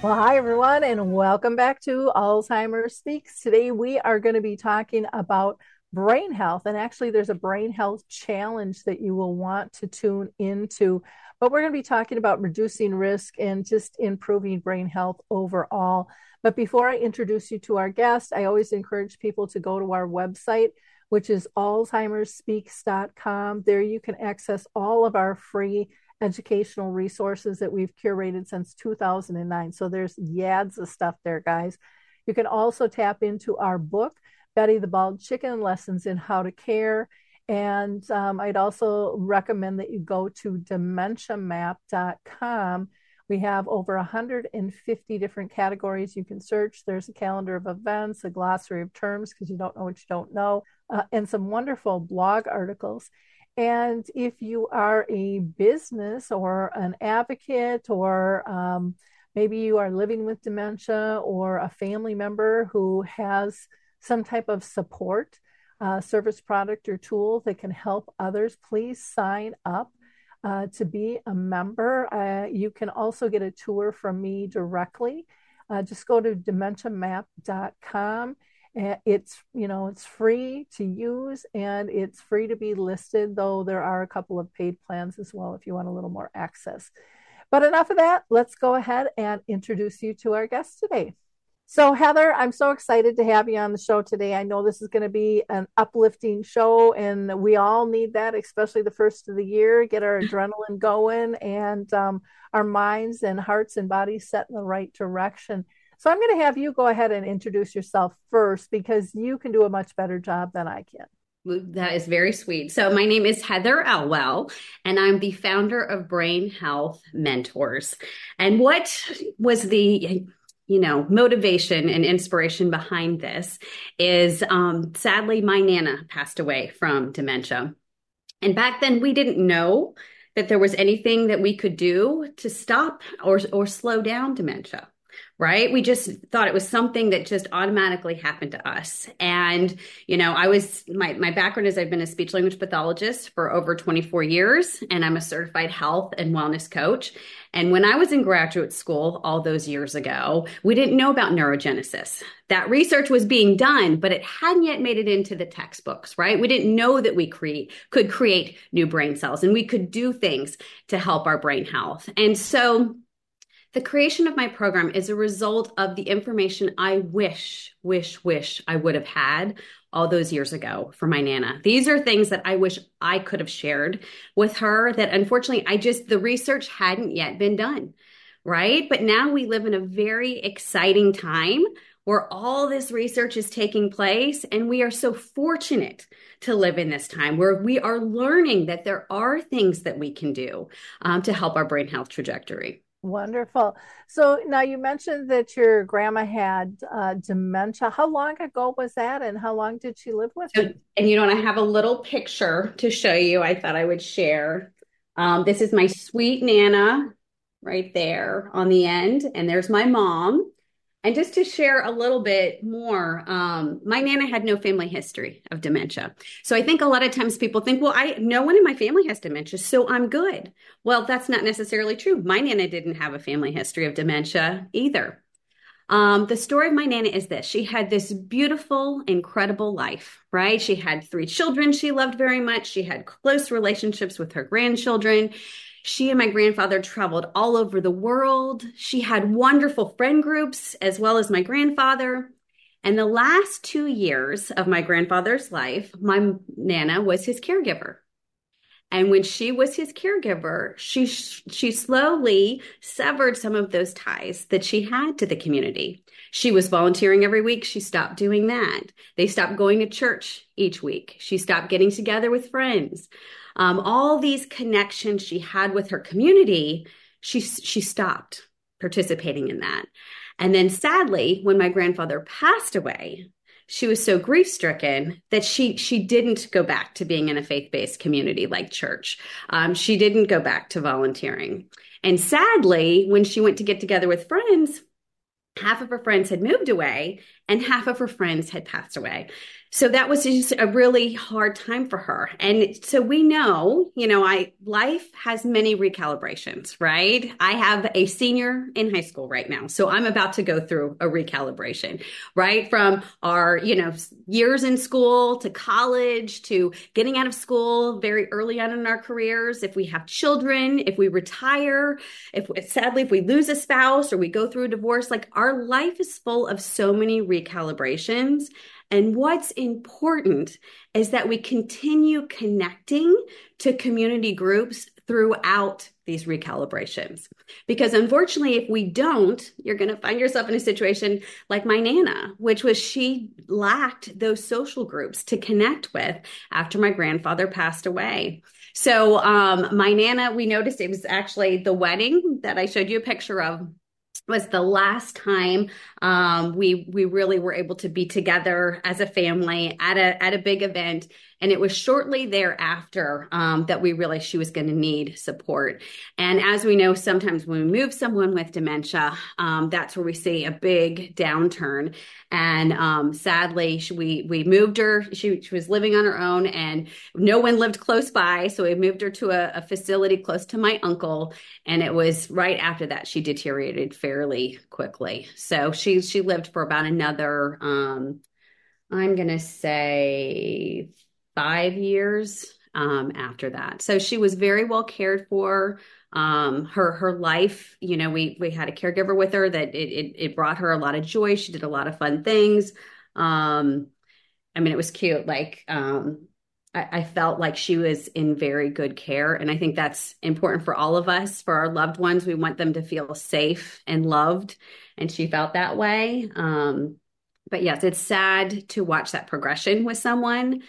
Well, hi, everyone, and welcome back to Alzheimer's Speaks. Today, we are going to be talking about brain health. And actually, there's a brain health challenge that you will want to tune into. But we're going to be talking about reducing risk and just improving brain health overall. But before I introduce you to our guest, I always encourage people to go to our website, which is alzheimersspeaks.com. There you can access all of our free educational resources that we've curated since 2009. So there's yads of stuff there, guys. You can also tap into our book, Betty the Bald Chicken Lessons in How to Care. And um, I'd also recommend that you go to dementiamap.com. We have over 150 different categories you can search. There's a calendar of events, a glossary of terms because you don't know what you don't know, uh, and some wonderful blog articles. And if you are a business or an advocate, or um, maybe you are living with dementia or a family member who has some type of support, uh, service, product, or tool that can help others, please sign up. Uh, to be a member, uh, you can also get a tour from me directly. Uh, just go to dementiamap.com it's you know it's free to use and it's free to be listed though there are a couple of paid plans as well if you want a little more access. But enough of that. Let's go ahead and introduce you to our guest today. So heather i'm so excited to have you on the show today. I know this is going to be an uplifting show and we all need that especially the first of the year. Get our adrenaline going and um, our minds and hearts and bodies set in the right direction so I'm going to have you go ahead and introduce yourself first because you can do a much better job than I can. That is very sweet. So, my name is Heather Elwell, and I'm the founder of Brain Health Mentors. And what was the you know motivation and inspiration behind this is um, sadly my nana passed away from dementia and back then we didn't know that there was anything that we could do to stop or or slow down dementia right? We just thought it was something that just automatically happened to us. And, you know, I was, my, my background is I've been a speech language pathologist for over 24 years, and I'm a certified health and wellness coach. And when I was in graduate school all those years ago, we didn't know about neurogenesis. That research was being done, but it hadn't yet made it into the textbooks, right? We didn't know that we create, could create new brain cells and we could do things to help our brain health. And so, the creation of my program is a result of the information I wish, wish, wish I would have had all those years ago for my Nana. These are things that I wish I could have shared with her that unfortunately I just, the research hadn't yet been done, right? But now we live in a very exciting time where all this research is taking place. And we are so fortunate to live in this time where we are learning that there are things that we can do um, to help our brain health trajectory. Wonderful. So now you mentioned that your grandma had uh, dementia. How long ago was that, and how long did she live with you? And you know, and I have a little picture to show you. I thought I would share. Um, this is my sweet nana right there on the end, and there's my mom. And just to share a little bit more, um, my nana had no family history of dementia. So I think a lot of times people think, well, I no one in my family has dementia, so I'm good. Well, that's not necessarily true. My nana didn't have a family history of dementia either. Um, the story of my nana is this she had this beautiful, incredible life, right? She had three children she loved very much. She had close relationships with her grandchildren. She and my grandfather traveled all over the world. She had wonderful friend groups as well as my grandfather. And the last two years of my grandfather's life, my Nana was his caregiver. And when she was his caregiver, she she slowly severed some of those ties that she had to the community. She was volunteering every week. She stopped doing that. They stopped going to church each week. She stopped getting together with friends. Um, all these connections she had with her community, she she stopped participating in that. And then sadly, when my grandfather passed away, she was so grief stricken that she she didn't go back to being in a faith based community like church. Um, she didn't go back to volunteering. And sadly, when she went to get together with friends, half of her friends had moved away and half of her friends had passed away so that was just a really hard time for her. And so we know you know i life has many recalibrations right? I have a senior in high school right now so i'm about to go through a recalibration right? From our you know years in school to college to getting out of school very early on in our careers. If we have children if we retire if sadly if we lose a spouse or we go through a divorce like our life is full of so many recalibrations and what's important is that we continue connecting to community groups throughout these recalibrations. Because unfortunately, if we don't, you're going to find yourself in a situation like my Nana, which was she lacked those social groups to connect with after my grandfather passed away. So, um, my Nana, we noticed it was actually the wedding that I showed you a picture of was the last time um, we we really were able to be together as a family at a at a big event and it was shortly thereafter um, that we realized she was going to need support. And as we know, sometimes when we move someone with dementia, um, that's where we see a big downturn. And um, sadly, she, we we moved her. She, she was living on her own, and no one lived close by. So we moved her to a, a facility close to my uncle. And it was right after that she deteriorated fairly quickly. So she she lived for about another. Um, I'm going to say five years um, after that. So she was very well cared for. Um, her her life, you know, we we had a caregiver with her that it, it, it brought her a lot of joy. She did a lot of fun things. Um, I mean, it was cute. Like um, I, I felt like she was in very good care, and I think that's important for all of us, for our loved ones. We want them to feel safe and loved, and she felt that way. Um, but yes, it's sad to watch that progression with someone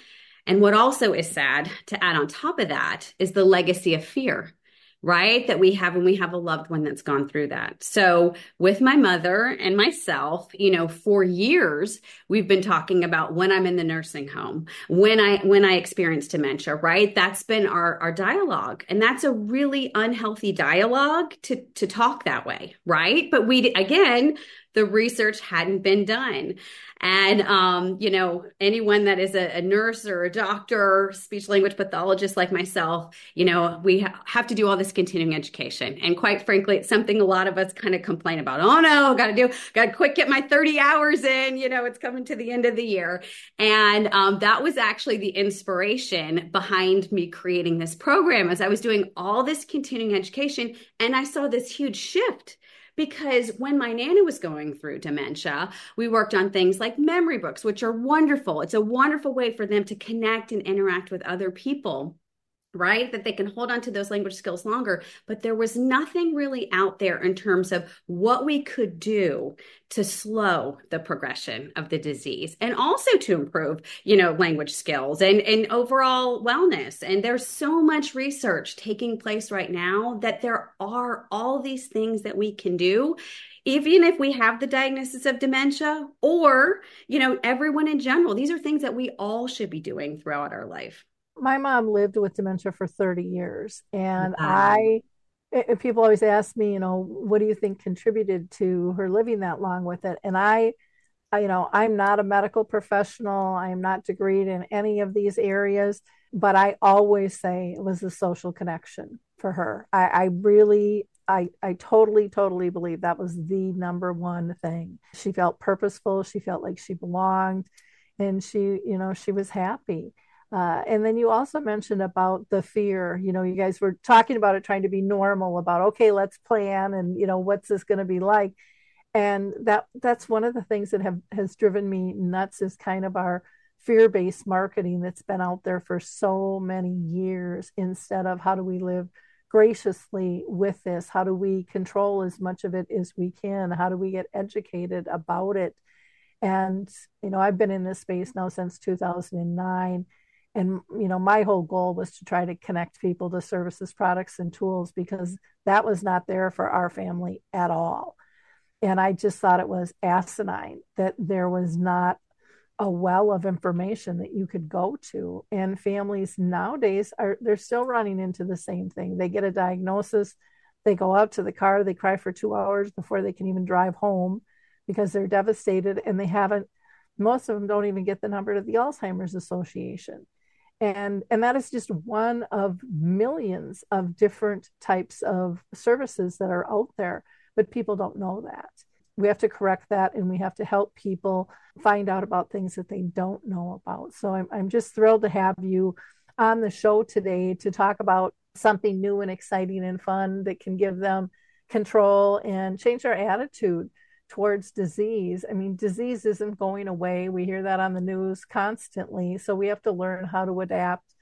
and what also is sad to add on top of that is the legacy of fear right? That we have when we have a loved one that's gone through that. So with my mother and myself, you know, for years we've been talking about when I'm in the nursing home, when I when I experience dementia, right? That's been our our dialogue. And that's a really unhealthy dialogue to to talk that way, right? But we again, the research hadn't been done. And, um, you know, anyone that is a, a, nurse or a doctor, speech language pathologist like myself, you know, we ha- have to do all this continuing education. And quite frankly, it's something a lot of us kind of complain about. Oh no, got to do, got to quick get my 30 hours in. You know, it's coming to the end of the year. And um, that was actually the inspiration behind me creating this program as I was doing all this continuing education. And I saw this huge shift because when my nana was going through dementia, we worked on things like memory books, which are wonderful. It's a wonderful way for them to connect and interact with other people right? That they can hold on to those language skills longer. But there was nothing really out there in terms of what we could do to slow the progression of the disease and also to improve, you know, language skills and, and overall wellness. And there's so much research taking place right now that there are all these things that we can do even if we have the diagnosis of dementia or you know everyone in general these are things that we all should be doing throughout our life my mom lived with dementia for 30 years and wow. i people always ask me you know what do you think contributed to her living that long with it and i, I you know i'm not a medical professional i am not degreed in any of these areas but i always say it was the social connection for her i, I really I, I totally, totally believe that was the number one thing. She felt purposeful. She felt like she belonged and she, you know, she was happy. Uh, and then you also mentioned about the fear. You know, you guys were talking about it, trying to be normal about, okay, let's plan, and you know, what's this going to be like? And that that's one of the things that have has driven me nuts is kind of our fear based marketing that's been out there for so many years instead of how do we live graciously with this? How do we control as much of it as we can? How do we get educated about it? And, you know, I've been in this space now since 2009. And, you know, my whole goal was to try to connect people to services, products, and tools because that was not there for our family at all. And I just thought it was asinine that there was not a well of information that you could go to. And families nowadays are they're still running into the same thing. They get a diagnosis, they go out to the car, they cry for two hours before they can even drive home because they're devastated and they haven't most of them don't even get the number to the Alzheimer's Association. And and that is just one of millions of different types of services that are out there, but people don't know that we have to correct that and we have to help people find out about things that they don't know about. So I'm, I'm just thrilled to have you on the show today to talk about something new and exciting and fun that can give them control and change their attitude towards disease. I mean, disease isn't going away. We hear that on the news constantly. So we have to learn how to adapt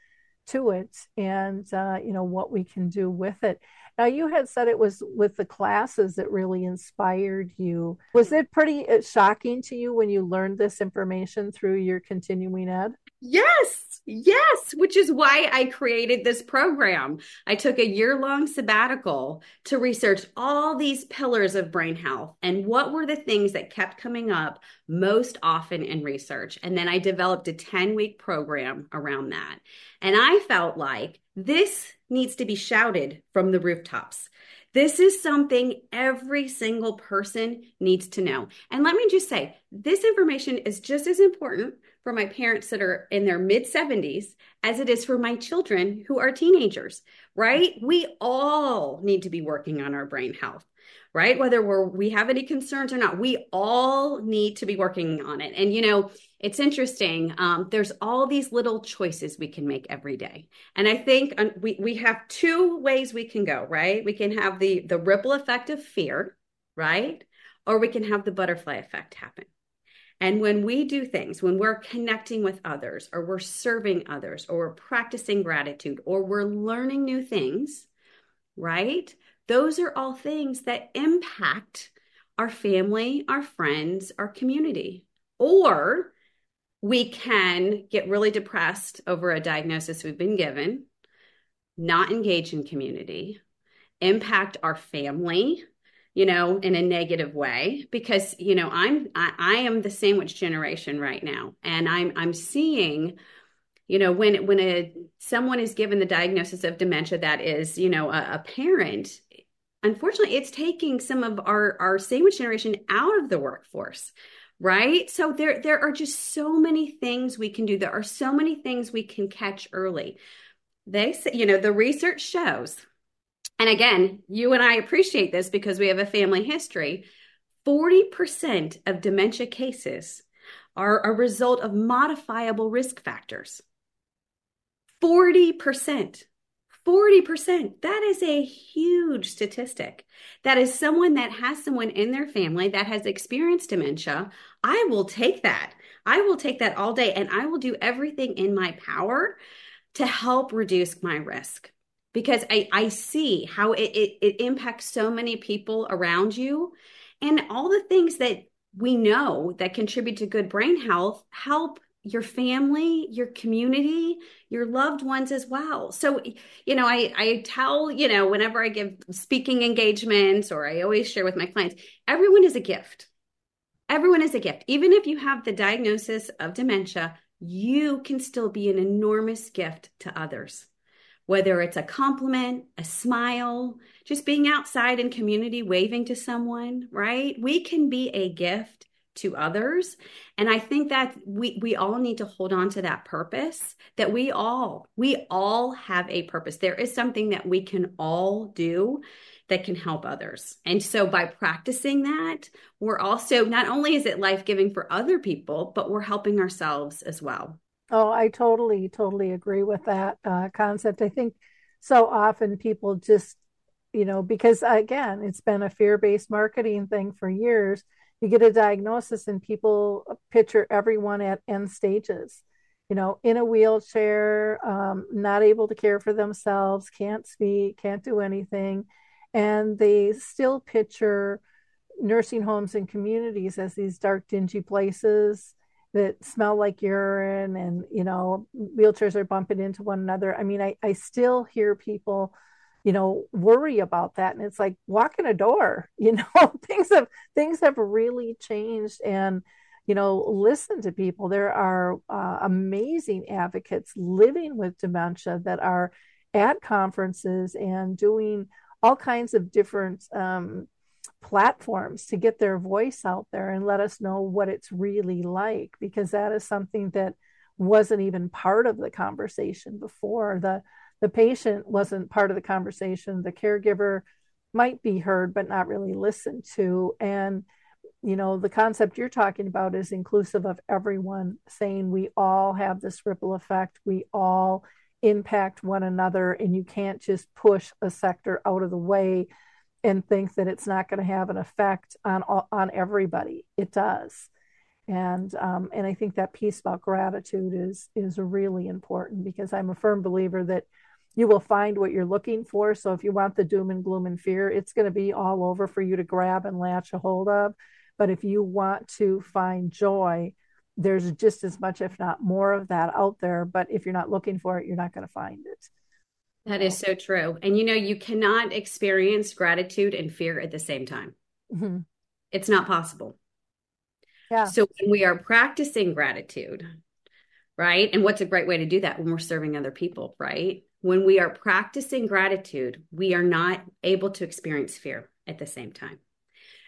to it and, uh, you know, what we can do with it. Now, you had said it was with the classes that really inspired you. Was it pretty uh, shocking to you when you learned this information through your continuing ed? Yes, yes, which is why I created this program. I took a year long sabbatical to research all these pillars of brain health and what were the things that kept coming up most often in research. And then I developed a 10 week program around that. And I felt like this needs to be shouted from the rooftops. This is something every single person needs to know. And let me just say, this information is just as important for my parents that are in their mid 70s as it is for my children who are teenagers, right? We all need to be working on our brain health right? Whether we're we have any concerns or not we all need to be working on it. And you know it's interesting um, there's all these little choices we can make every day. And i think um, we, we have two ways we can go right? We can have the the ripple effect of fear right? Or we can have the butterfly effect happen and when we do things, when we're connecting with others, or we're serving others, or we're practicing gratitude, or we're learning new things, right? Those are all things that impact our family, our friends, our community. Or we can get really depressed over a diagnosis we've been given, not engage in community, impact our family, you know, in a negative way because, you know, I'm I, I am the sandwich generation right now. And I'm I'm seeing you know when when a someone is given the diagnosis of dementia that is you know a, a parent unfortunately it's taking some of our our sandwich generation out of the workforce right? So there there are just so many things we can do. There are so many things we can catch early. They say you know the research shows and again you and i appreciate this because we have a family history 40% of dementia cases are a result of modifiable risk factors 40% 40%. That is a huge statistic. That is someone that has someone in their family that has experienced dementia. I will take that. I will take that all day and I will do everything in my power to help reduce my risk because I, I see how it, it, it impacts so many people around you and all the things that we know that contribute to good brain health help your family, your community, your loved ones as well. So, you know, I, I tell, you know, whenever I give speaking engagements or I always share with my clients, everyone is a gift. Everyone is a gift. Even if you have the diagnosis of dementia, you can still be an enormous gift to others. Whether it's a compliment, a smile, just being outside in community waving to someone, right? We can be a gift to others. And i think that we we all need to hold on to that purpose that we all we all have a purpose. There is something that we can all do that can help others. And so by practicing that we're also not only is it life-giving for other people but we're helping ourselves as well oh i totally totally agree with that uh, concept. I think so often people just you know because again it's been a fear-based marketing thing for years. You get a diagnosis and people picture everyone at end stages you know in a wheelchair um, not able to care for themselves can't speak can't do anything. And they still picture nursing homes and communities as these dark dingy places that smell like urine and you know wheelchairs are bumping into one another. I mean i, I still hear people you know worry about that. And it's like walk in a door you know things have things have really changed. And you know listen to people. There are uh, amazing advocates living with dementia that are at conferences and doing all kinds of different um, platforms to get their voice out there and let us know what it's really like because that is something that wasn't even part of the conversation before. The the patient wasn't part of the conversation. The caregiver might be heard but not really listened to. And you know the concept you're talking about is inclusive of everyone saying we all have this ripple effect. We all impact one another and you can't just push a sector out of the way and think that it's not going to have an effect on on everybody it does and um, and I think that piece about gratitude is is really important because I'm a firm believer that you will find what you're looking for. So if you want the doom and gloom and fear, it's going to be all over for you to grab and latch a hold of. But if you want to find joy, there's just as much, if not more, of that out there. But if you're not looking for it, you're not going to find it. That is so true. And you know, you cannot experience gratitude and fear at the same time. Mm-hmm. It's not possible. Yeah. So when we are practicing gratitude, right? And what's a great way to do that when we're serving other people, right? When we are practicing gratitude, we are not able to experience fear at the same time.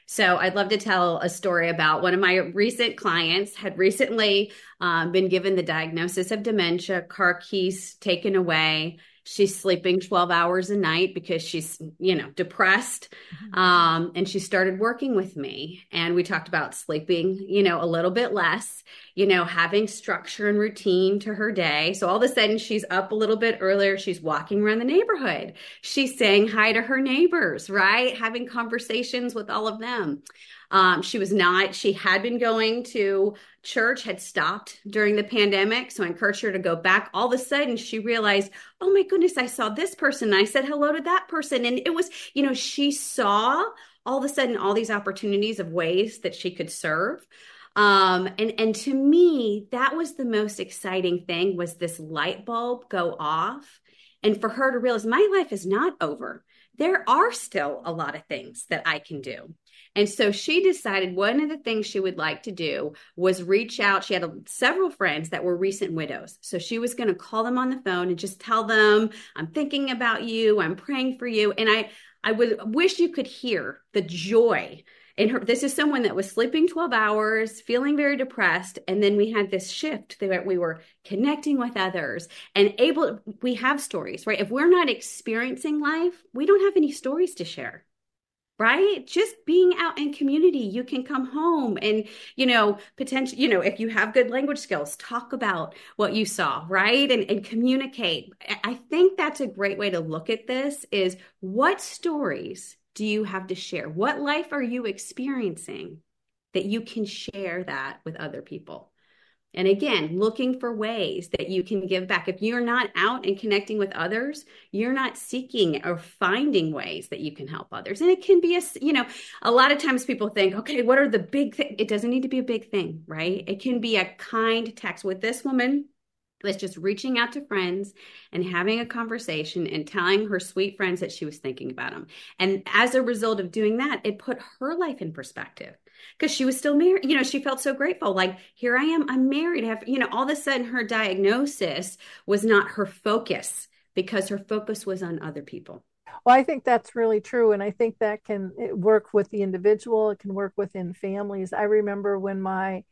So I'd love to tell a story about one of my recent clients had recently um, been given the diagnosis of dementia, car keys taken away. She's sleeping 12 hours a night because she's, you know, depressed. Mm-hmm. Um, and she started working with me. And we talked about sleeping, you know, a little bit less, you know, having structure and routine to her day. So all of a sudden she's up a little bit earlier. She's walking around the neighborhood. She's saying hi to her neighbors, right? Having conversations with all of them. Um, she was not, she had been going to church, had stopped during the pandemic. So I encouraged her to go back. All of a sudden, she realized, oh my goodness, I saw this person. I said hello to that person. And it was, you know, she saw all of a sudden all these opportunities of ways that she could serve. Um, and and to me, that was the most exciting thing was this light bulb go off and for her to realize my life is not over there are still a lot of things that I can do. And so she decided one of the things she would like to do was reach out. She had a, several friends that were recent widows. So she was going to call them on the phone and just tell them, I'm thinking about you. I'm praying for you. And I, I would wish you could hear the joy in her this is someone that was sleeping 12 hours feeling very depressed and then we had this shift that we were connecting with others and able we have stories right if we're not experiencing life we don't have any stories to share right just being out in community you can come home and you know potential you know if you have good language skills talk about what you saw right and, and communicate i think that's a great way to look at this is what stories do you have to share? What life are you experiencing that you can share that with other people? And again, looking for ways that you can give back. If you're not out and connecting with others, you're not seeking or finding ways that you can help others. And it can be a, you know, a lot of times people think, okay, what are the big things? It doesn't need to be a big thing, right? It can be a kind text with this woman was just reaching out to friends and having a conversation and telling her sweet friends that she was thinking about them. And as a result of doing that, it put her life in perspective because she was still married. You know, she felt so grateful. Like, here I am, I'm married. I have, you know, all of a sudden her diagnosis was not her focus because her focus was on other people. Well, I think that's really true. And I think that can work with the individual, it can work within families. I remember when my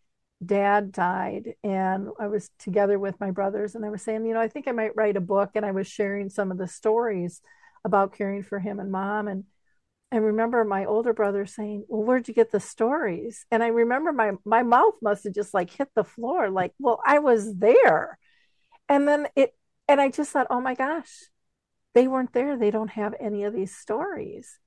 dad died and I was together with my brothers and I was saying, you know, I think I might write a book and I was sharing some of the stories about caring for him and mom and I remember my older brother saying, "Well, where'd you get the stories?" And I remember my my mouth must have just like hit the floor like, "Well, I was there." And then it and I just thought, "Oh my gosh. They weren't there. They don't have any of these stories."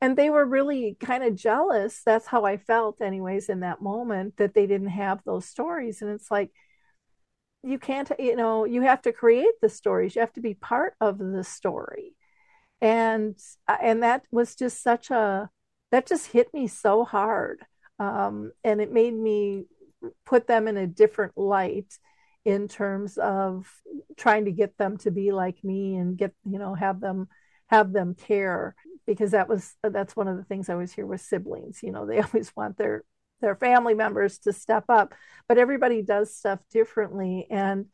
And they were really kind of jealous that's how i felt anyways in that moment that they didn't have those stories. And it's like you can't you know you have to create the stories you have to be part of the story. And and that was just such a that just hit me so hard um, and it made me put them in a different light in terms of trying to get them to be like me and get you know have them have them care because that was that's one of the things I always hear with siblings you know they always want their their family members to step up but everybody does stuff differently. And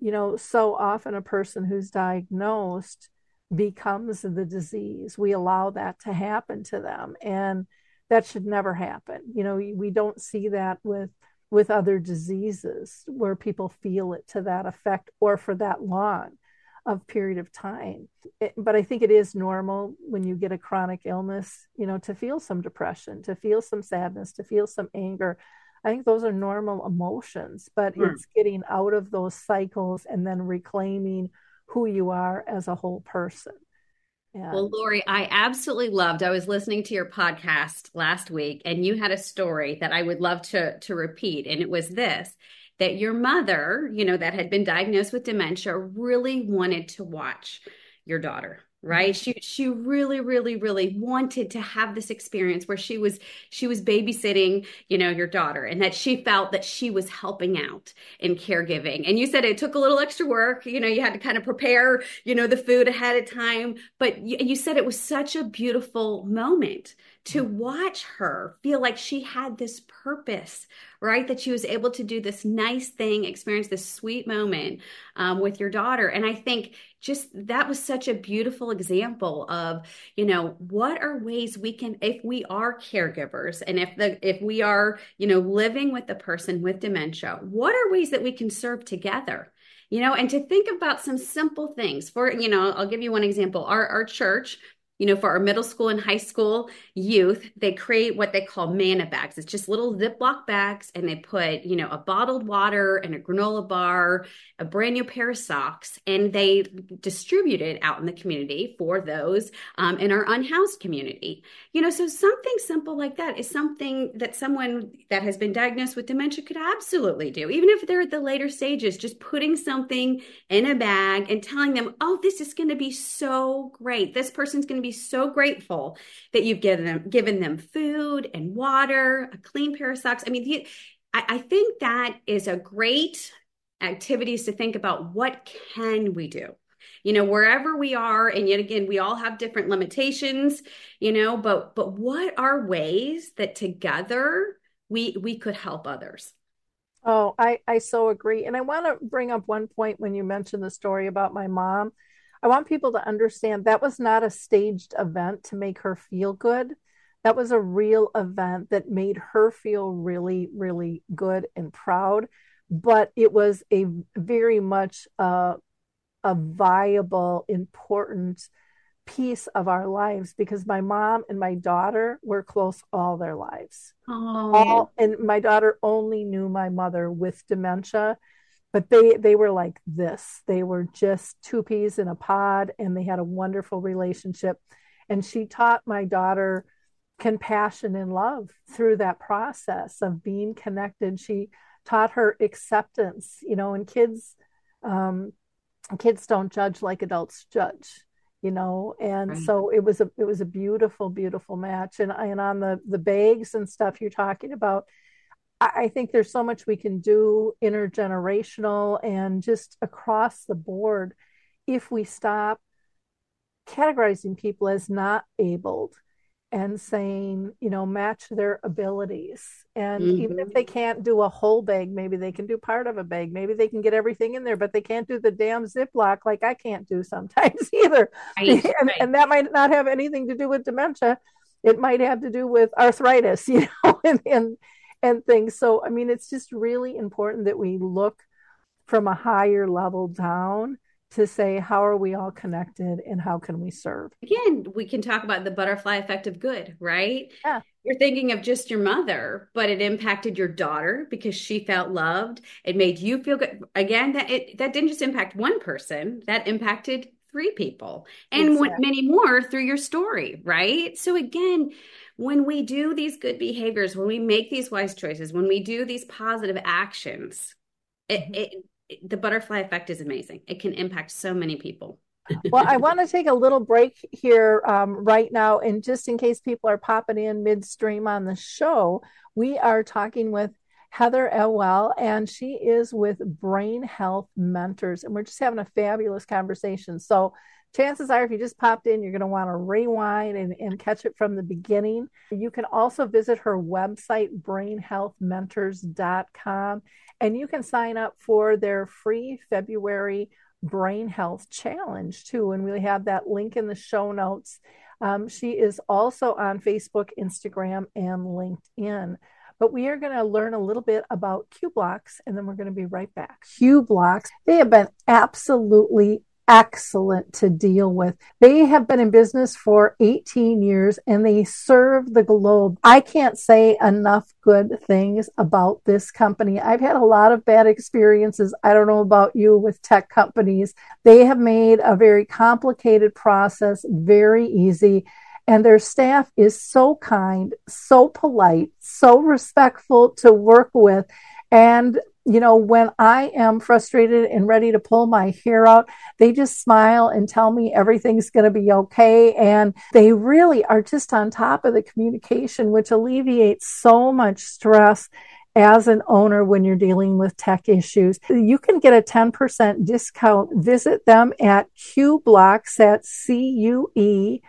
you know so often a person who's diagnosed becomes the disease. We allow that to happen to them and that should never happen. You know we don't see that with with other diseases where people feel it to that effect or for that long of period of time it, but i think it is normal when you get a chronic illness you know to feel some depression to feel some sadness to feel some anger i think those are normal emotions but mm. it's getting out of those cycles and then reclaiming who you are as a whole person yeah. Well, Lori, I absolutely loved. I was listening to your podcast last week and you had a story that I would love to to repeat and it was this that your mother, you know, that had been diagnosed with dementia really wanted to watch your daughter right? Mm-hmm. She she really really really wanted to have this experience where she was she was babysitting you know your daughter and that she felt that she was helping out in caregiving. And you said it took a little extra work you know you had to kind of prepare you know the food ahead of time but you, you said it was such a beautiful moment to watch her feel like she had this purpose, right? That she was able to do this nice thing, experience this sweet moment um, with your daughter. And I think just that was such a beautiful example of, you know, what are ways we can, if we are caregivers and if the, if we are, you know, living with the person with dementia, what are ways that we can serve together? you know and to think about some simple things for you know i'll give you one example our our church you know, for our middle school and high school youth, they create what they call manna bags. It's just little Ziploc bags, and they put, you know, a bottled water and a granola bar, a brand new pair of socks, and they distribute it out in the community for those um, in our unhoused community. You know, so something simple like that is something that someone that has been diagnosed with dementia could absolutely do, even if they're at the later stages, just putting something in a bag and telling them, oh, this is going to be so great. This person's going to be so grateful that you've given them given them food and water, a clean pair of socks. I mean, the, I, I think that is a great activities to think about what can we do? You know wherever we are and yet again we all have different limitations you know but but what are ways that together we we could help others? Oh i i so agree. And i want to bring up one point when you mentioned the story about my mom I want people to understand that was not a staged event to make her feel good. That was a real event that made her feel really, really good and proud. But it was a very much uh, a viable, important piece of our lives because my mom and my daughter were close all their lives. Oh. All, and my daughter only knew my mother with dementia but they they were like this. They were just two peas in a pod and they had a wonderful relationship. And she taught my daughter compassion and love through that process of being connected. She taught her acceptance you know and kids um, kids don't judge like adults judge you know? And right. so it was a it was a beautiful beautiful match. And and on the the bags and stuff you're talking about I think there's so much we can do intergenerational and just across the board if we stop categorizing people as not abled and saying, you know, match their abilities. And mm-hmm. even if they can't do a whole bag, maybe they can do part of a bag. Maybe they can get everything in there, but they can't do the damn Ziploc like I can't do sometimes either. Right, and, right. and that might not have anything to do with dementia. It might have to do with arthritis, you know, and, and and things. So, I mean, it's just really important that we look from a higher level down to say how are we all connected and how can we serve again we can talk about the butterfly effect of good right yeah you're thinking of just your mother but it impacted your daughter because she felt loved it made you feel good again that it that didn't just impact one person that impacted three people and exactly. many more through your story, right? So again, when we do these good behaviors, when we make these wise choices, when we do these positive actions, it, mm-hmm. it, it, the butterfly effect is amazing. It can impact so many people. well, I want to take a little break here um, right now. And just in case people are popping in midstream on the show, we are talking with Heather Elwell, and she is with Brain Health Mentors. And we're just having a fabulous conversation. So, chances are, if you just popped in, you're going to want to rewind and, and catch it from the beginning. You can also visit her website, brainhealthmentors.com, and you can sign up for their free February brain health challenge too. And we have that link in the show notes. Um, she is also on Facebook, Instagram, and LinkedIn. But we are going to learn a little bit about CueBlocks and then we're going to be right back. CueBlocks, they have been absolutely excellent to deal with. They have been in business for 18 years and they serve the globe. I can't say enough good things about this company. I've had a lot of bad experiences. I don't know about you with tech companies. They have made a very complicated process very easy. And their staff is so kind, so polite, so respectful to work with. And you know, when I am frustrated and ready to pull my hair out, they just smile and tell me everything's going to be okay. And they really are just on top of the communication, which alleviates so much stress as an owner when you're dealing with tech issues. You can get a 10% discount. Visit them at CueBlocks at C U E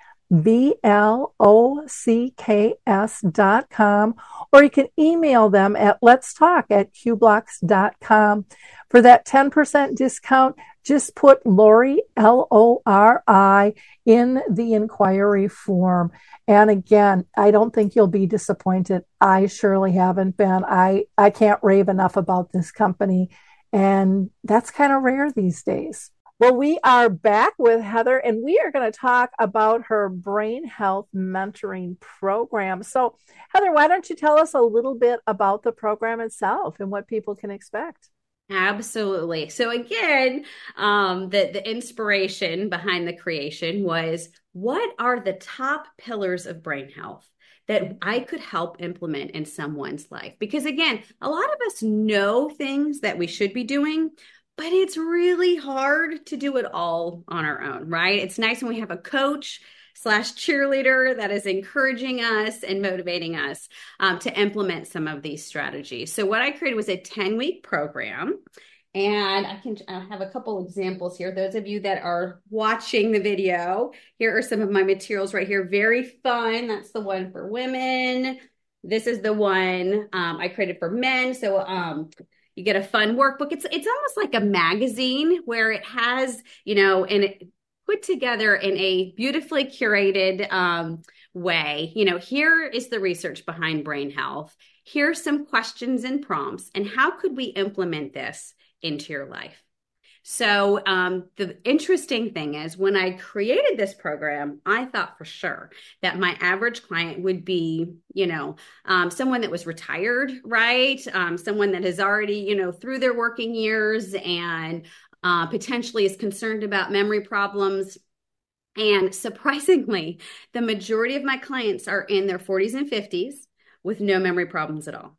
B L O C K S dot com, or you can email them at let's talk at cueblocks.com. For that 10% discount, just put Lori, L O R I, in the inquiry form. And again, I don't think you'll be disappointed. I surely haven't been. I, I can't rave enough about this company. And that's kind of rare these days. Well, we are back with Heather, and we are going to talk about her brain health mentoring program. So, Heather, why don't you tell us a little bit about the program itself and what people can expect? Absolutely. So again, um, the the inspiration behind the creation was what are the top pillars of brain health that I could help implement in someone's life? Because again, a lot of us know things that we should be doing, but it's really hard to do it all on our own, right? It's nice when we have a coach slash cheerleader that is encouraging us and motivating us um, to implement some of these strategies. So, what I created was a 10 week program. And I can I have a couple examples here. Those of you that are watching the video, here are some of my materials right here. Very fun. That's the one for women. This is the one um, I created for men. So um, you get a fun workbook. It's it's almost like a magazine where it has, you know, and it put together in a beautifully curated um, way. You know, here is the research behind brain health. Here's some questions and prompts, and how could we implement this into your life? So um, the interesting thing is when I created this program, I thought for sure that my average client would be, you know, um, someone that was retired, right? Um, someone that has already, you know, through their working years and uh, potentially is concerned about memory problems. And surprisingly, the majority of my clients are in their 40s and 50s with no memory problems at all.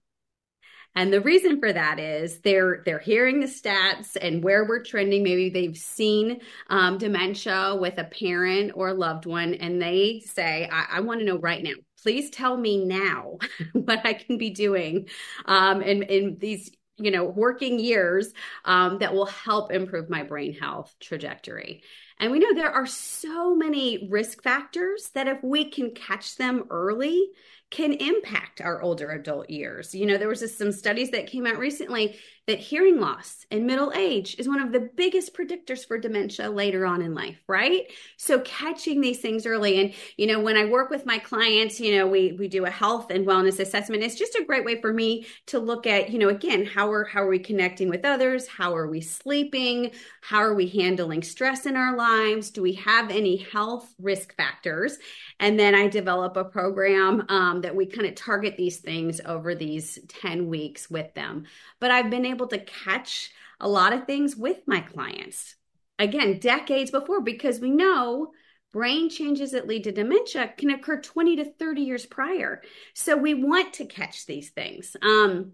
And the reason for that is they're they're hearing the stats and where we're trending. Maybe they've seen um, dementia with a parent or a loved one, and they say, "I, I want to know right now. Please tell me now what I can be doing um, in in these." you know working years um, that will help improve my brain health trajectory and we know there are so many risk factors that if we can catch them early can impact our older adult years. You know, there was just some studies that came out recently that hearing loss in middle age is one of the biggest predictors for dementia later on in life, right? So catching these things early and you know, when I work with my clients, you know, we we do a health and wellness assessment. It's just a great way for me to look at, you know, again, how are how are we connecting with others? How are we sleeping? How are we handling stress in our lives? Do we have any health risk factors? And then I develop a program um, that we kind of target these things over these 10 weeks with them. But I've been able to catch a lot of things with my clients again, decades before, because we know brain changes that lead to dementia can occur 20 to 30 years prior. So we want to catch these things. Um,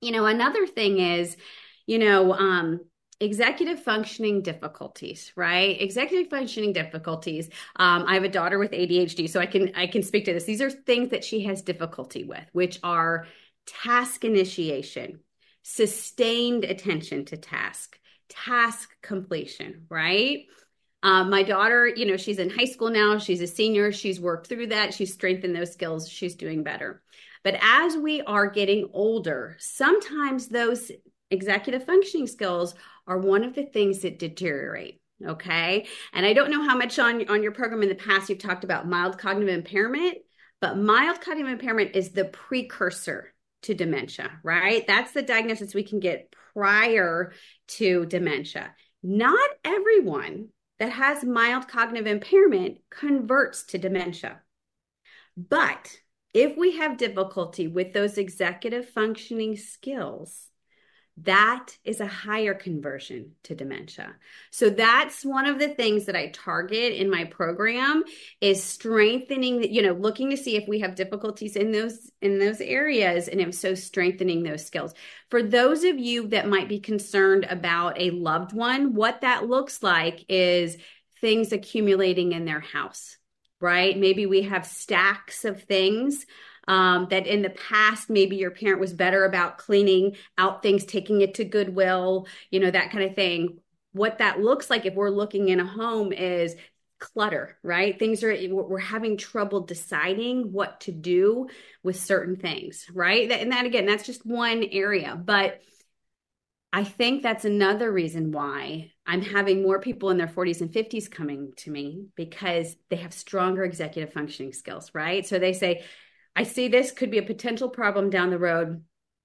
you know, another thing is, you know, um, executive functioning difficulties right executive functioning difficulties um, i have a daughter with adhd so i can i can speak to this these are things that she has difficulty with which are task initiation sustained attention to task task completion right? Um, my daughter you know she's in high school now she's a senior she's worked through that she's strengthened those skills she's doing better. But as we are getting older sometimes those executive functioning skills are one of the things that deteriorate okay? And i don't know how much on on your program in the past you've talked about mild cognitive impairment but mild cognitive impairment is the precursor to dementia right? That's the diagnosis we can get prior to dementia. Not everyone that has mild cognitive impairment converts to dementia. But if we have difficulty with those executive functioning skills that is a higher conversion to dementia. So that's one of the things that i target in my program is strengthening you know looking to see if we have difficulties in those in those areas and if so strengthening those skills. For those of you that might be concerned about a loved one what that looks like is things accumulating in their house right? Maybe we have stacks of things um, that in the past maybe your parent was better about cleaning out things taking it to goodwill you know that kind of thing. What that looks like if we're looking in a home is clutter right? Things are we're having trouble deciding what to do with certain things right? And that again that's just one area. But I think that's another reason why I'm having more people in their 40s and 50s coming to me because they have stronger executive functioning skills, right? So they say, I see this could be a potential problem down the road.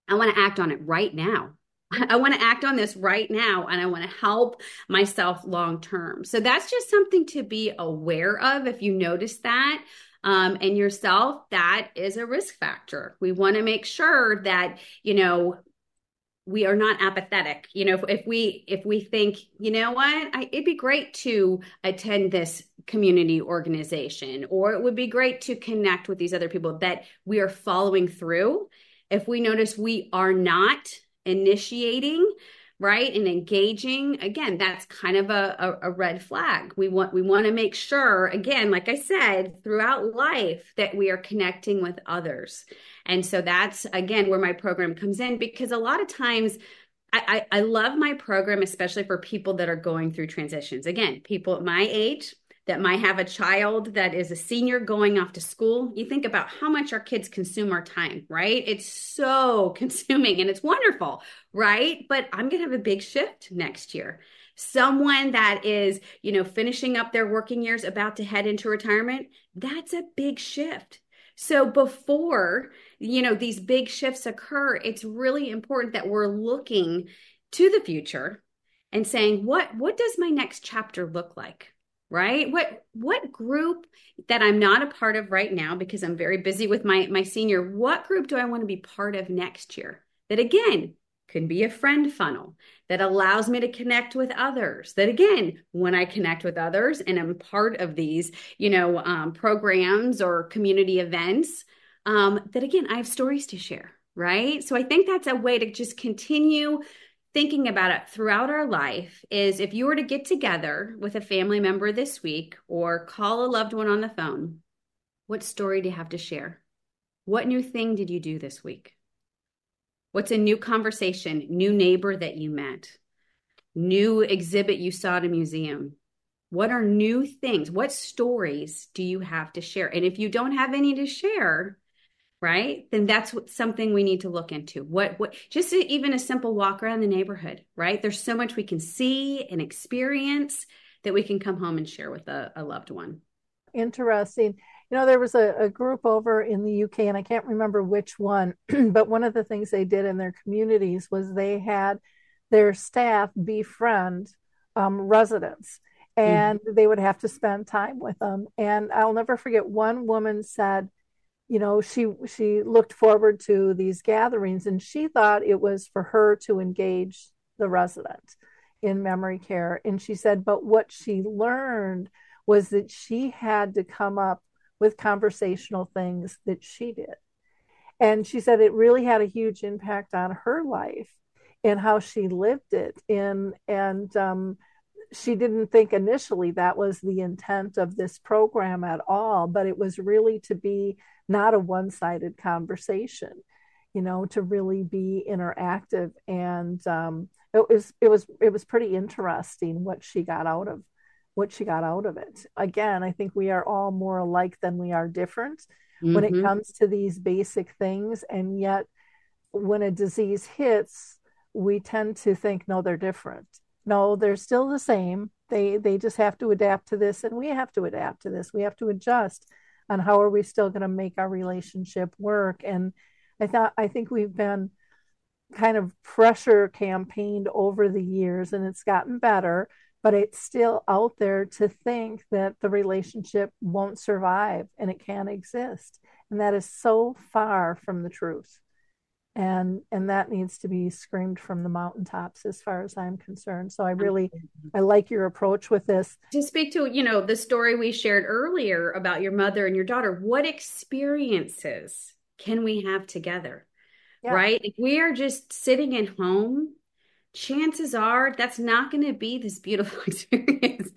I want to act on it right now. I want to act on this right now and I want to help myself long term. So that's just something to be aware of if you notice that. Um, and yourself, that is a risk factor. We want to make sure that, you know, we are not apathetic. You know if, if, we if we think you know what? I, it'd be great to attend this community organization or it would be great to connect with these other people that we are following through. If we notice we are not initiating right? And engaging again that's kind of a, a, a, red flag. We want we want to make sure again like i said throughout life that we are connecting with others. And so that's again where my program comes in because a lot of times I, I, I love my program especially for people that are going through transitions. Again people at my age that might have a child that is a senior going off to school, you think about how much our kids consume our time, right? It's so consuming and it's wonderful, right? But I'm going to have a big shift next year. Someone that is, you know, finishing up their working years, about to head into retirement, that's a big shift. So before, you know, these big shifts occur, it's really important that we're looking to the future and saying, what what does my next chapter look like? Right? What what group that i'm not a part of right now because i'm very busy with my my senior what group do i want to be part of next year? That again can be a friend funnel that allows me to connect with others that again when i connect with others and i'm part of these you know um, programs or community events um, that again i have stories to share right? So i think that's a way to just continue thinking about it throughout our life is if you were to get together with a family member this week or call a loved one on the phone, what story do you have to share? What new thing did you do this week? What's a new conversation, new neighbor that you met, new exhibit you saw at a museum? What are new things? What stories do you have to share? And if you don't have any to share, right? Then that's what, something we need to look into. What what just even a simple walk around the neighborhood right? There's so much we can see and experience that we can come home and share with a, a loved one. Interesting. You know there was a, a, group over in the uk and i can't remember which one but one of the things they did in their communities was they had their staff befriend um, residents and mm-hmm. they would have to spend time with them. And i'll never forget one woman said you know she she looked forward to these gatherings and she thought it was for her to engage the resident in memory care. And she said, but what she learned was that she had to come up with conversational things that she did. And she said it really had a huge impact on her life and how she lived it. In and um, she didn't think initially that was the intent of this program at all, but it was really to be not a one sided conversation, you know, to really be interactive. And um, it was it was it was pretty interesting what she got out of what she got out of it. Again, I think we are all more alike than we are different mm-hmm. when it mm-hmm. comes to these basic things, and yet when a disease hits, we tend to think no, they're different no they're still the same. They they just have to adapt to this and we have to adapt to this. We have to adjust on how are we still going to make our relationship work. And i thought i think we've been kind of pressure campaigned over the years and it's gotten better but it's still out there to think that the relationship won't survive and it can't exist. And that is so far from the truth and and that needs to be screamed from the mountaintops as far as i'm concerned. So i mm-hmm. really i like your approach with this. To speak to you know the story we shared earlier about your mother and your daughter what experiences can we have together? Yeah. right? If we are just sitting at home chances are that's not going to be this beautiful experience.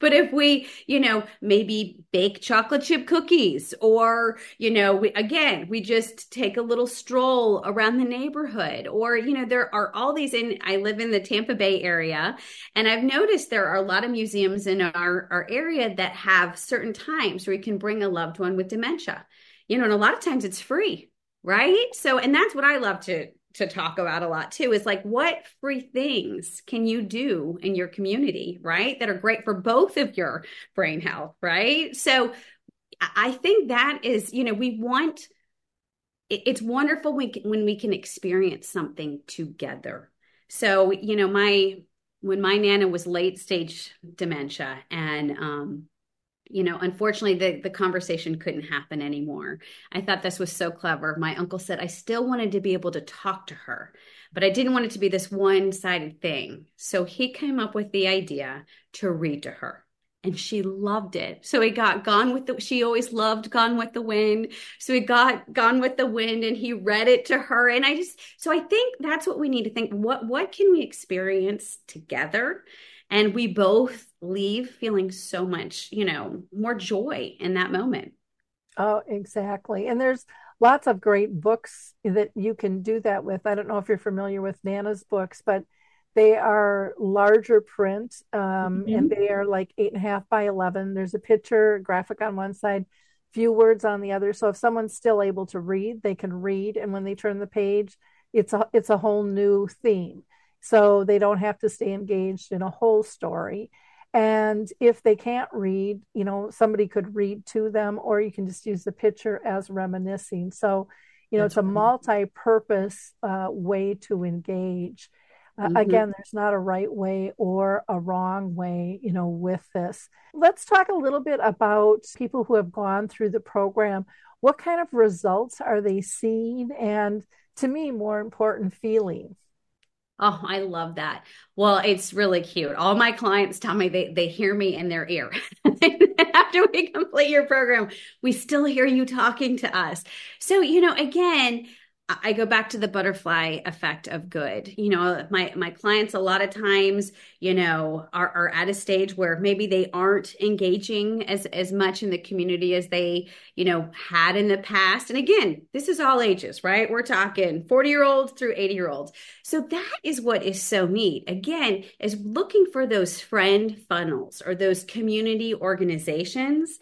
but if we, you know, maybe bake chocolate chip cookies or, you know, we, again, we just take a little stroll around the neighborhood or, you know, there are all these in, I live in the Tampa Bay area and I've noticed there are a lot of museums in our, our area that have certain times where you can bring a loved one with dementia, you know, and a lot of times it's free. Right. So, and that's what I love to to talk about a lot too is like what free things can you do in your community right that are great for both of your brain health right? So i think that is you know we want it's wonderful when, when we can experience something together. So you know my when my nana was late stage dementia and um you know, unfortunately, the, the conversation couldn't happen anymore. I thought this was so clever. My uncle said, I still wanted to be able to talk to her, but I didn't want it to be this one sided thing. So he came up with the idea to read to her. And she loved it. So he got Gone with the, she always loved Gone with the Wind. So he got Gone with the Wind and he read it to her. And I just, so I think that's what we need to think. What, what can we experience together? And we both leave feeling so much you know more joy in that moment. Oh exactly. And there's lots of great books that you can do that with. I don't know if you're familiar with nana's books but they are larger print um, mm-hmm. and they are like eight and a half by 11 there's a picture graphic on one side few words on the other. So if someone's still able to read they can read. And when they turn the page it's a it's a whole new theme so they don't have to stay engaged in a whole story. And if they can't read, you know, somebody could read to them, or you can just use the picture as reminiscing. So, you know, That's it's a multi purpose uh, way to engage. Uh, mm-hmm. Again, there's not a right way or a wrong way, you know, with this. Let's talk a little bit about people who have gone through the program. What kind of results are they seeing? And to me, more important, feeling. Oh, I love that. Well, it's really cute. All my clients tell me they, they hear me in their ear. After we complete your program, we still hear you talking to us. So, you know, again, I go back to the butterfly effect of good. You know, my my clients a lot of times, you know, are, are at a stage where maybe they aren't engaging as as much in the community as they, you know, had in the past. And again, this is all ages, right? We're talking 40 year olds through 80 year olds. So that is what is so neat. Again, is looking for those friend funnels or those community organizations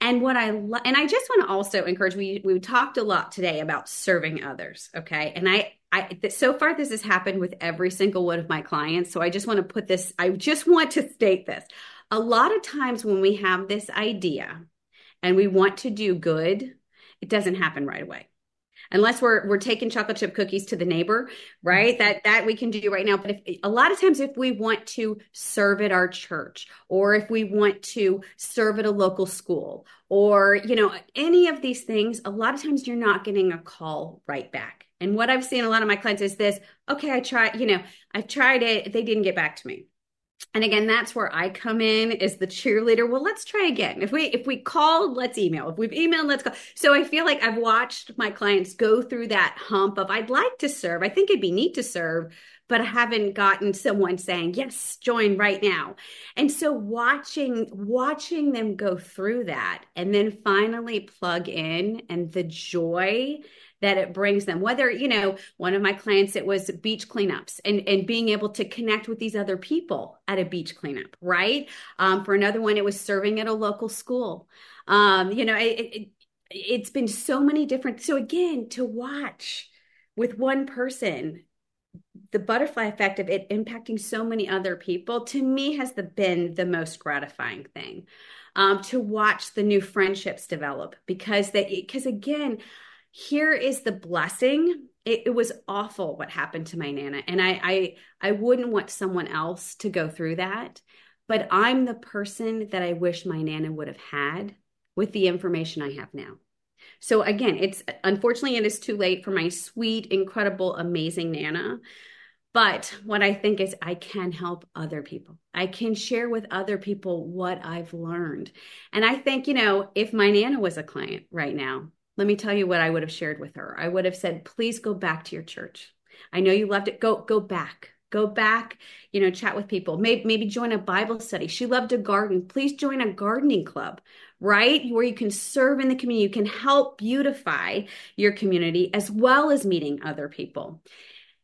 and what I love, and I just want to also encourage we we talked a lot today about serving others, okay? And I I th- so far this has happened with every single one of my clients, so I just want to put this I just want to state this. A lot of times when we have this idea and we want to do good, it doesn't happen right away unless we're we're taking chocolate chip cookies to the neighbor right? Mm-hmm. That that we can do right now. But if a lot of times if we want to serve at our church or if we want to serve at a local school or you know any of these things a lot of times you're not getting a call right back. And what i've seen a lot of my clients is this okay i tried you know i tried it. They didn't get back to me and again that's where i come in is the cheerleader. Well let's try again. If we if we called let's email. If we've emailed let's go so i feel like i've watched my clients go through that hump of i'd like to serve. I think it'd be neat to serve but I haven't gotten someone saying, yes, join right now. And so watching, watching them go through that and then finally plug in and the joy that it brings them. Whether you know one of my clients it was beach cleanups and and being able to connect with these other people at a beach cleanup right? Um, for another one it was serving at a local school. Um, you know it, it, it's been so many different so again to watch with one person the butterfly effect of it impacting so many other people to me has the, been the most gratifying thing. Um, to watch the new friendships develop because they because again here is the blessing it, it, was awful what happened to my nana and I, I i wouldn't want someone else to go through that but i'm the person that i wish my nana would have had with the information i have now so again, it's unfortunately it is too late for my sweet, incredible, amazing Nana. But what I think is I can help other people. I can share with other people what I've learned. And I think, you know, if my Nana was a client right now, let me tell you what I would have shared with her. I would have said, please go back to your church. I know you loved it. Go, go back. Go back you know chat with people. Maybe, maybe join a bible study. She loved to garden. Please join a gardening club right? Where you can serve in the community. You can help beautify your community as well as meeting other people.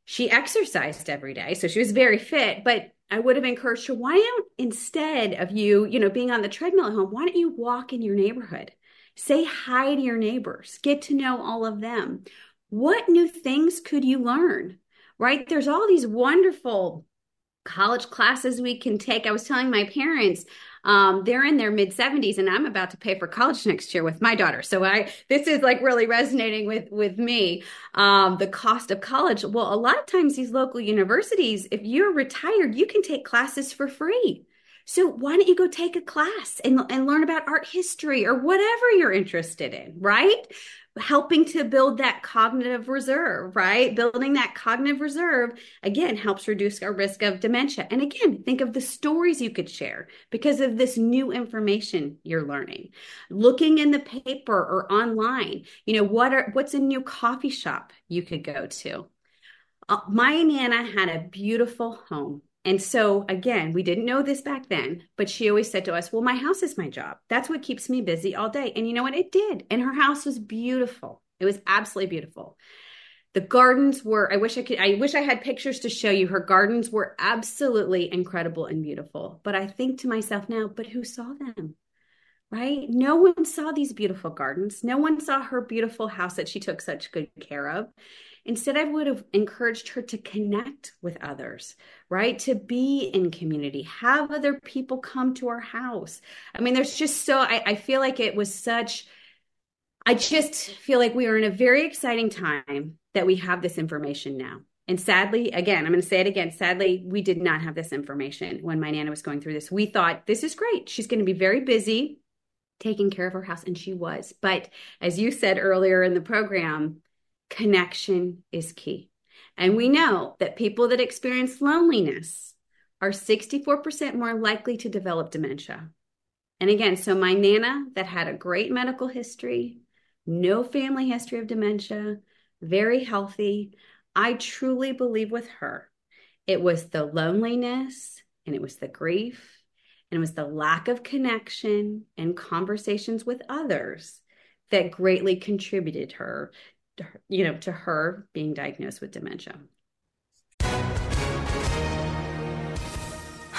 She exercised every day so she was very fit but i would have encouraged her why don't instead of you you know being on the treadmill at home why don't you walk in your neighborhood say hi to your neighbors get to know all of them what new things could you learn right? There's all these wonderful college classes we can take. I was telling my parents, um, they're in their mid 70s and I'm about to pay for college next year with my daughter. So I this is like really resonating with with me. Um, the cost of college. Well, a lot of times these local universities, if you're retired, you can take classes for free. So why don't you go take a class and, and learn about art history or whatever you're interested in, right? helping to build that cognitive reserve, right? Building that cognitive reserve again helps reduce our risk of dementia. And again, think of the stories you could share because of this new information you're learning. Looking in the paper or online, you know, what are what's a new coffee shop you could go to? Uh, my nana had a beautiful home and so, again, we didn't know this back then, but she always said to us, Well, my house is my job. That's what keeps me busy all day. And you know what? It did. And her house was beautiful. It was absolutely beautiful. The gardens were, I wish I could, I wish I had pictures to show you. Her gardens were absolutely incredible and beautiful. But I think to myself now, but who saw them? Right? No one saw these beautiful gardens. No one saw her beautiful house that she took such good care of. Instead, I would have encouraged her to connect with others, right? To be in community, have other people come to our house. I mean, there's just so, I, I feel like it was such, I just feel like we are in a very exciting time that we have this information now. And sadly, again, I'm going to say it again. Sadly, we did not have this information when my Nana was going through this. We thought this is great. She's going to be very busy taking care of her house. And she was. But as you said earlier in the program, connection is key. And we know that people that experience loneliness are 64% more likely to develop dementia. And again, so my Nana that had a great medical history, no family history of dementia, very healthy, I truly believe with her, it was the loneliness and it was the grief and it was the lack of connection and conversations with others that greatly contributed her you know, to her being diagnosed with dementia.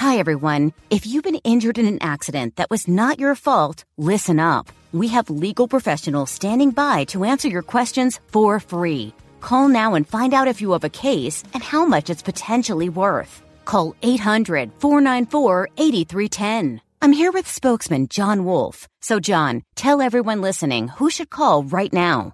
Hi, everyone. If you've been injured in an accident that was not your fault, listen up. We have legal professionals standing by to answer your questions for free. Call now and find out if you have a case and how much it's potentially worth. Call 800 494 8310. I'm here with spokesman John Wolf. So, John, tell everyone listening who should call right now.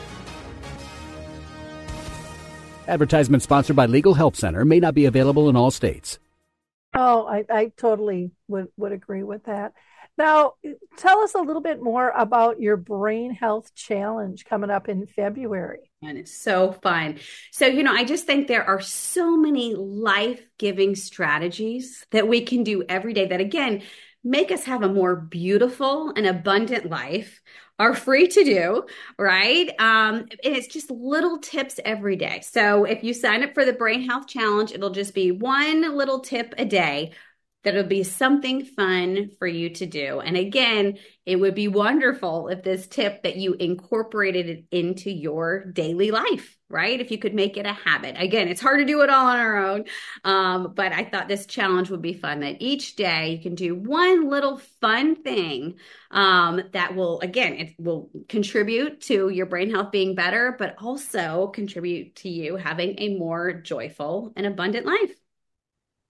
Advertisement sponsored by Legal Help Center may not be available in all states. Oh, I, I totally would, would agree with that. Now, tell us a little bit more about your brain health challenge coming up in February. And it's so fun. So, you know, I just think there are so many life giving strategies that we can do every day that, again, make us have a more beautiful and abundant life are free to do, right? Um, and it's just little tips every day. So if you sign up for the Brain Health Challenge, it'll just be one little tip a day that'll be something fun for you to do. And again, it would be wonderful if this tip that you incorporated it into your daily life, right? If you could make it a habit. Again, it's hard to do it all on our own. Um, but I thought this challenge would be fun that each day you can do one little fun thing um, that will, again, it will contribute to your brain health being better, but also contribute to you having a more joyful and abundant life.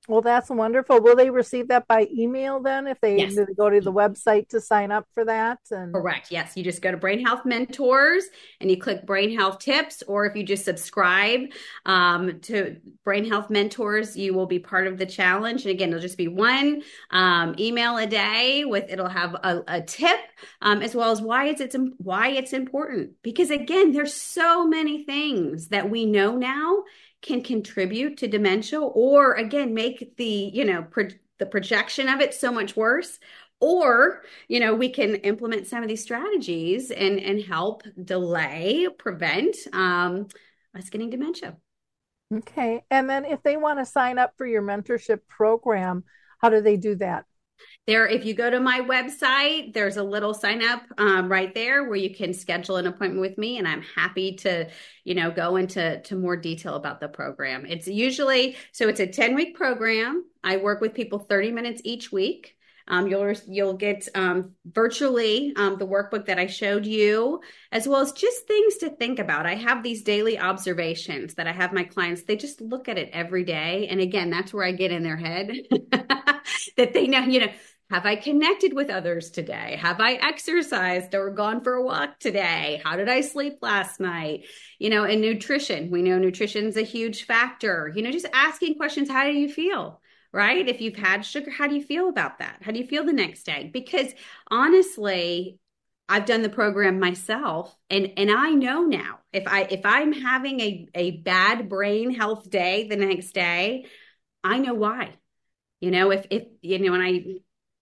Well, that's wonderful. Will they receive that by email then if they Yes. go to the website to sign up for that? And Correct. Yes. You just go to Brain Health Mentors and you click Brain Health Tips, or if you just subscribe um, to Brain Health Mentors, you will be part of the challenge. And again, it'll just be one um, email a day with it'll have a, a tip um, as well as why it's, it's why it's important. Because again, there's so many things that we know now can contribute to dementia, or again make the you know pro- the projection of it so much worse or you know we can implement some of these strategies and and help delay prevent um us getting dementia okay. And then if they want to sign up for your mentorship program, how do they do that? There if you go to my website there's a little sign up um, right there where you can schedule an appointment with me and i'm happy to you know go into to more detail about the program it's usually so it's a 10 week program i work with people 30 minutes each week um, you'll you'll get um, virtually um, the workbook that I showed you, as well as just things to think about. I have these daily observations that I have my clients. They just look at it every day, and again, that's where I get in their head that they know. You know, have I connected with others today? Have I exercised or gone for a walk today? How did I sleep last night? You know, and nutrition. We know nutrition's a huge factor. You know, just asking questions. How do you feel? right? If you've had sugar, how do you feel about that? How do you feel the next day? Because honestly, I've done the program myself and and I know now if I if I'm having a a bad brain health day the next day, I know why. You know, if if you know when I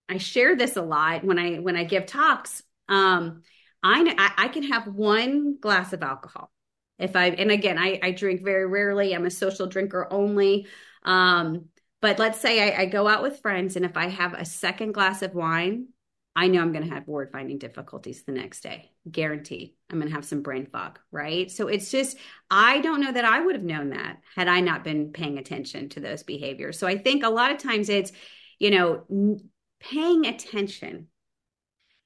I share this a lot when I when I give talks, um I I, can have one glass of alcohol. If I and again I I drink very rarely. I'm a social drinker only. Um but let's say I, I, go out with friends, and if I have a second glass of wine, I know I'm going to have word finding difficulties the next day. Guaranteed. I'm going to have some brain fog, right? So it's just, I don't know that I would have known that had I not been paying attention to those behaviors. So I think a lot of times it's, you know, paying attention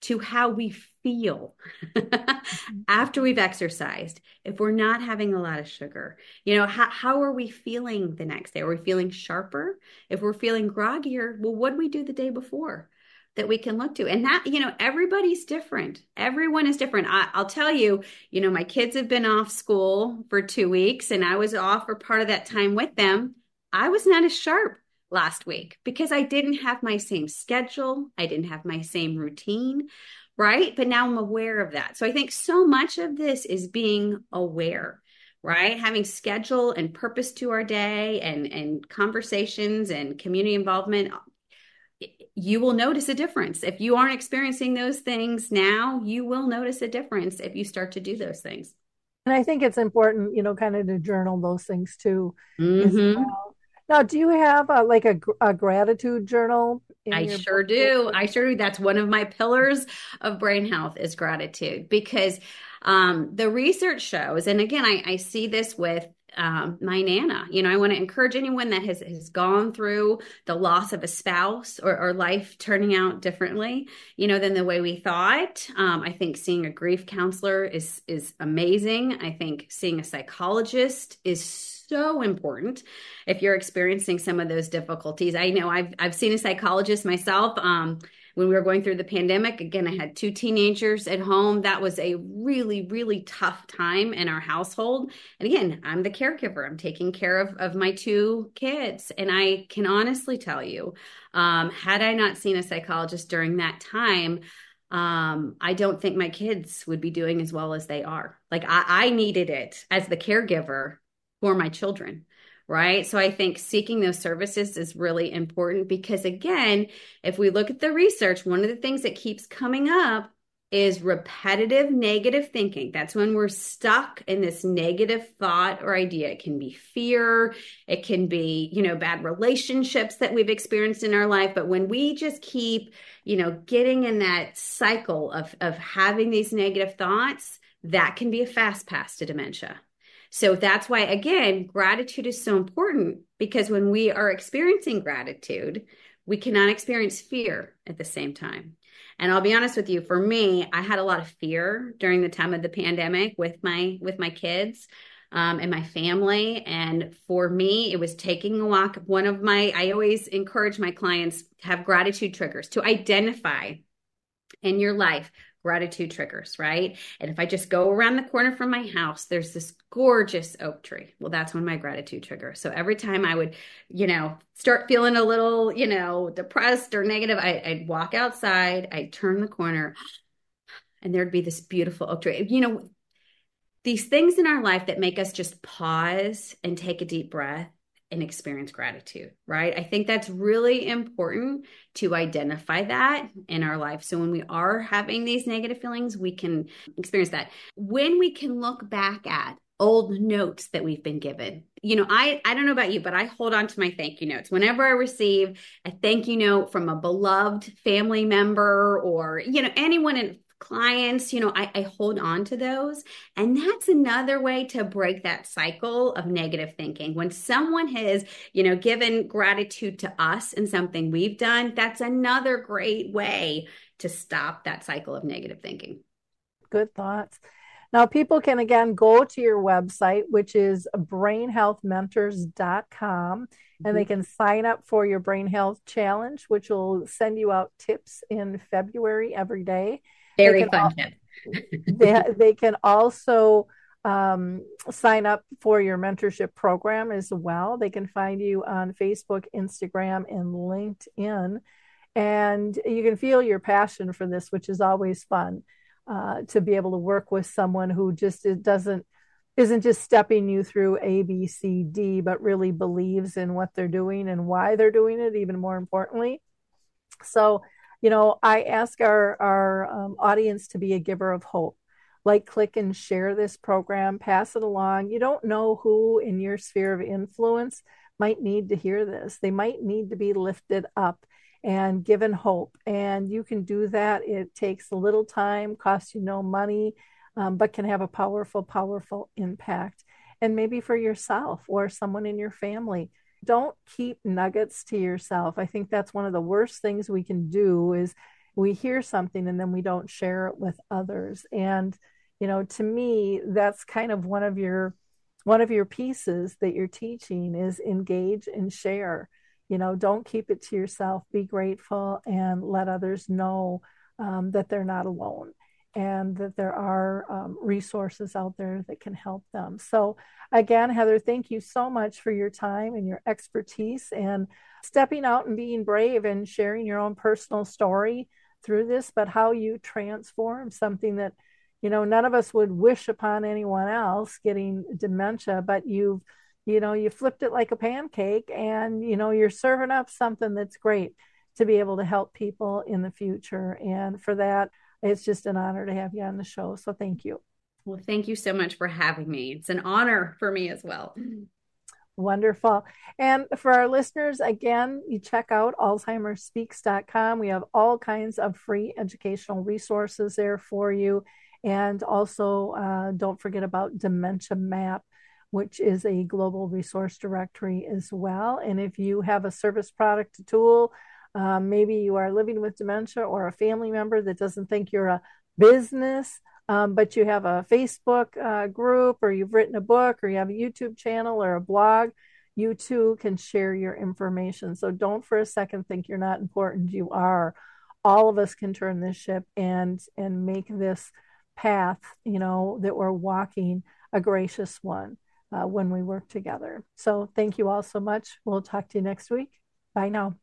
to how we feel mm-hmm. after we've exercised if we're not having a lot of sugar you know how, how are we feeling the next day? Are we feeling sharper? If we're feeling groggier well what did we do the day before that we can look to? And that you know everybody's different. Everyone is different. I, i'll tell you you know my kids have been off school for two weeks and i was off for part of that time with them. I was not as sharp last week because I didn't have my same schedule. I didn't have my same routine, right? But now I'm aware of that. So I think so much of this is being aware, right? Having schedule and purpose to our day and, and conversations and community involvement. You will notice a difference. If you aren't experiencing those things now, you will notice a difference if you start to do those things. And I think it's important, you know, kind of to journal those things too. Mm-hmm. Well. Now, do you have a, like a, a gratitude journal? I sure do. I sure do. That's one of my pillars of brain health is gratitude because um, the research shows, and again, I, I see this with um, my nana. You know, I want to encourage anyone that has has gone through the loss of a spouse or, or life turning out differently, you know, than the way we thought. Um, I think seeing a grief counselor is is amazing. I think seeing a psychologist is so important if you're experiencing some of those difficulties. I know I've I've seen a psychologist myself. Um, when we were going through the pandemic. Again, I had two teenagers at home. That was a really, really tough time in our household. And again, I'm the caregiver. I'm taking care of, of my two kids. And I can honestly tell you, um, had I not seen a psychologist during that time, um, I don't think my kids would be doing as well as they are. Like I, I needed it as the caregiver for my children right? So I think seeking those services is really important because, again, if we look at the research, one of the things that keeps coming up is repetitive negative thinking. That's when we're stuck in this negative thought or idea. It can be fear, it can be, you know, bad relationships that we've experienced in our life. But when we just keep, you know, getting in that cycle of, of having these negative thoughts, that can be a fast pass to dementia. So that's why, again, gratitude is so important because when we are experiencing gratitude, we cannot experience fear at the same time. And I'll be honest with you, for me, I had a lot of fear during the time of the pandemic with my with my kids um, and my family. And for me, it was taking a walk. One of my I always encourage my clients to have gratitude triggers to identify in your life gratitude triggers, right? And if I just go around the corner from my house, there's this gorgeous oak tree. Well, that's of my gratitude triggers. So every time I would, you know, start feeling a little, you know, depressed or negative, I, would walk outside, I'd turn the corner, and there'd be this beautiful oak tree. You know, these things in our life that make us just pause and take a deep breath and experience gratitude, right? I think that's really important to identify that in our life. So when we are having these negative feelings, we can experience that. When we can look back at old notes that we've been given. You know, I I don't know about you, but I hold on to my thank you notes. Whenever I receive a thank you note from a beloved family member or, you know, anyone in clients, you know, I, I, hold on to those. And that's another way to break that cycle of negative thinking. When someone has, you know, given gratitude to us and something we've done, that's another great way to stop that cycle of negative thinking. Good thoughts. Now, people can again go to your website, which is brainhealthmentors.com, mm-hmm. and they mm-hmm. can sign up for your brain health challenge, which will send you out tips in February every day. Very fun al- they, they can also um, sign up for your mentorship program as well. They can find you on Facebook, Instagram, and LinkedIn. And you can feel your passion for this, which is always fun uh, to be able to work with someone who just it doesn't isn't just stepping you through A, B, C, D, but really believes in what they're doing and why they're doing it, even more importantly. So you know, I ask our, our um, audience to be a giver of hope. Like, click, and share this program, pass it along. You don't know who in your sphere of influence might need to hear this. They might need to be lifted up and given hope. And you can do that. It takes a little time, costs you no money, um, but can have a powerful, powerful impact. And maybe for yourself or someone in your family don't keep nuggets to yourself. I think that's one of the worst things we can do is we hear something and then we don't share it with others. And you know, to me, that's kind of one of your one of your pieces that you're teaching is engage and share. You know, don't keep it to yourself. Be grateful and let others know um, that they're not alone and that there are um, resources out there that can help them. So, again, Heather, thank you so much for your time and your expertise and stepping out and being brave and sharing your own personal story through this, but how you transform something that, you know, none of us would wish upon anyone else getting dementia, but you've, you know, you flipped it like a pancake and, you know, you're serving up something that's great to be able to help people in the future. And for that, it's just an honor to have you on the show. So thank you. Well, thank you so much for having me. It's an honor for me as well. Wonderful. And for our listeners, again, you check out alzheimersspeaks.com. We have all kinds of free educational resources there for you. And also, uh, don't forget about Dementia Map, which is a global resource directory as well. And if you have a service product, a tool, um, maybe you are living with dementia or a family member that doesn't think you're a business, um, but you have a Facebook uh, group or you've written a book or you have a YouTube channel or a blog, you too can share your information. So don't for a second think you're not important. You are. All of us can turn this ship and and make this path, you know, that we're walking a gracious one uh, when we work together. So thank you all so much. We'll talk to you next week. Bye now.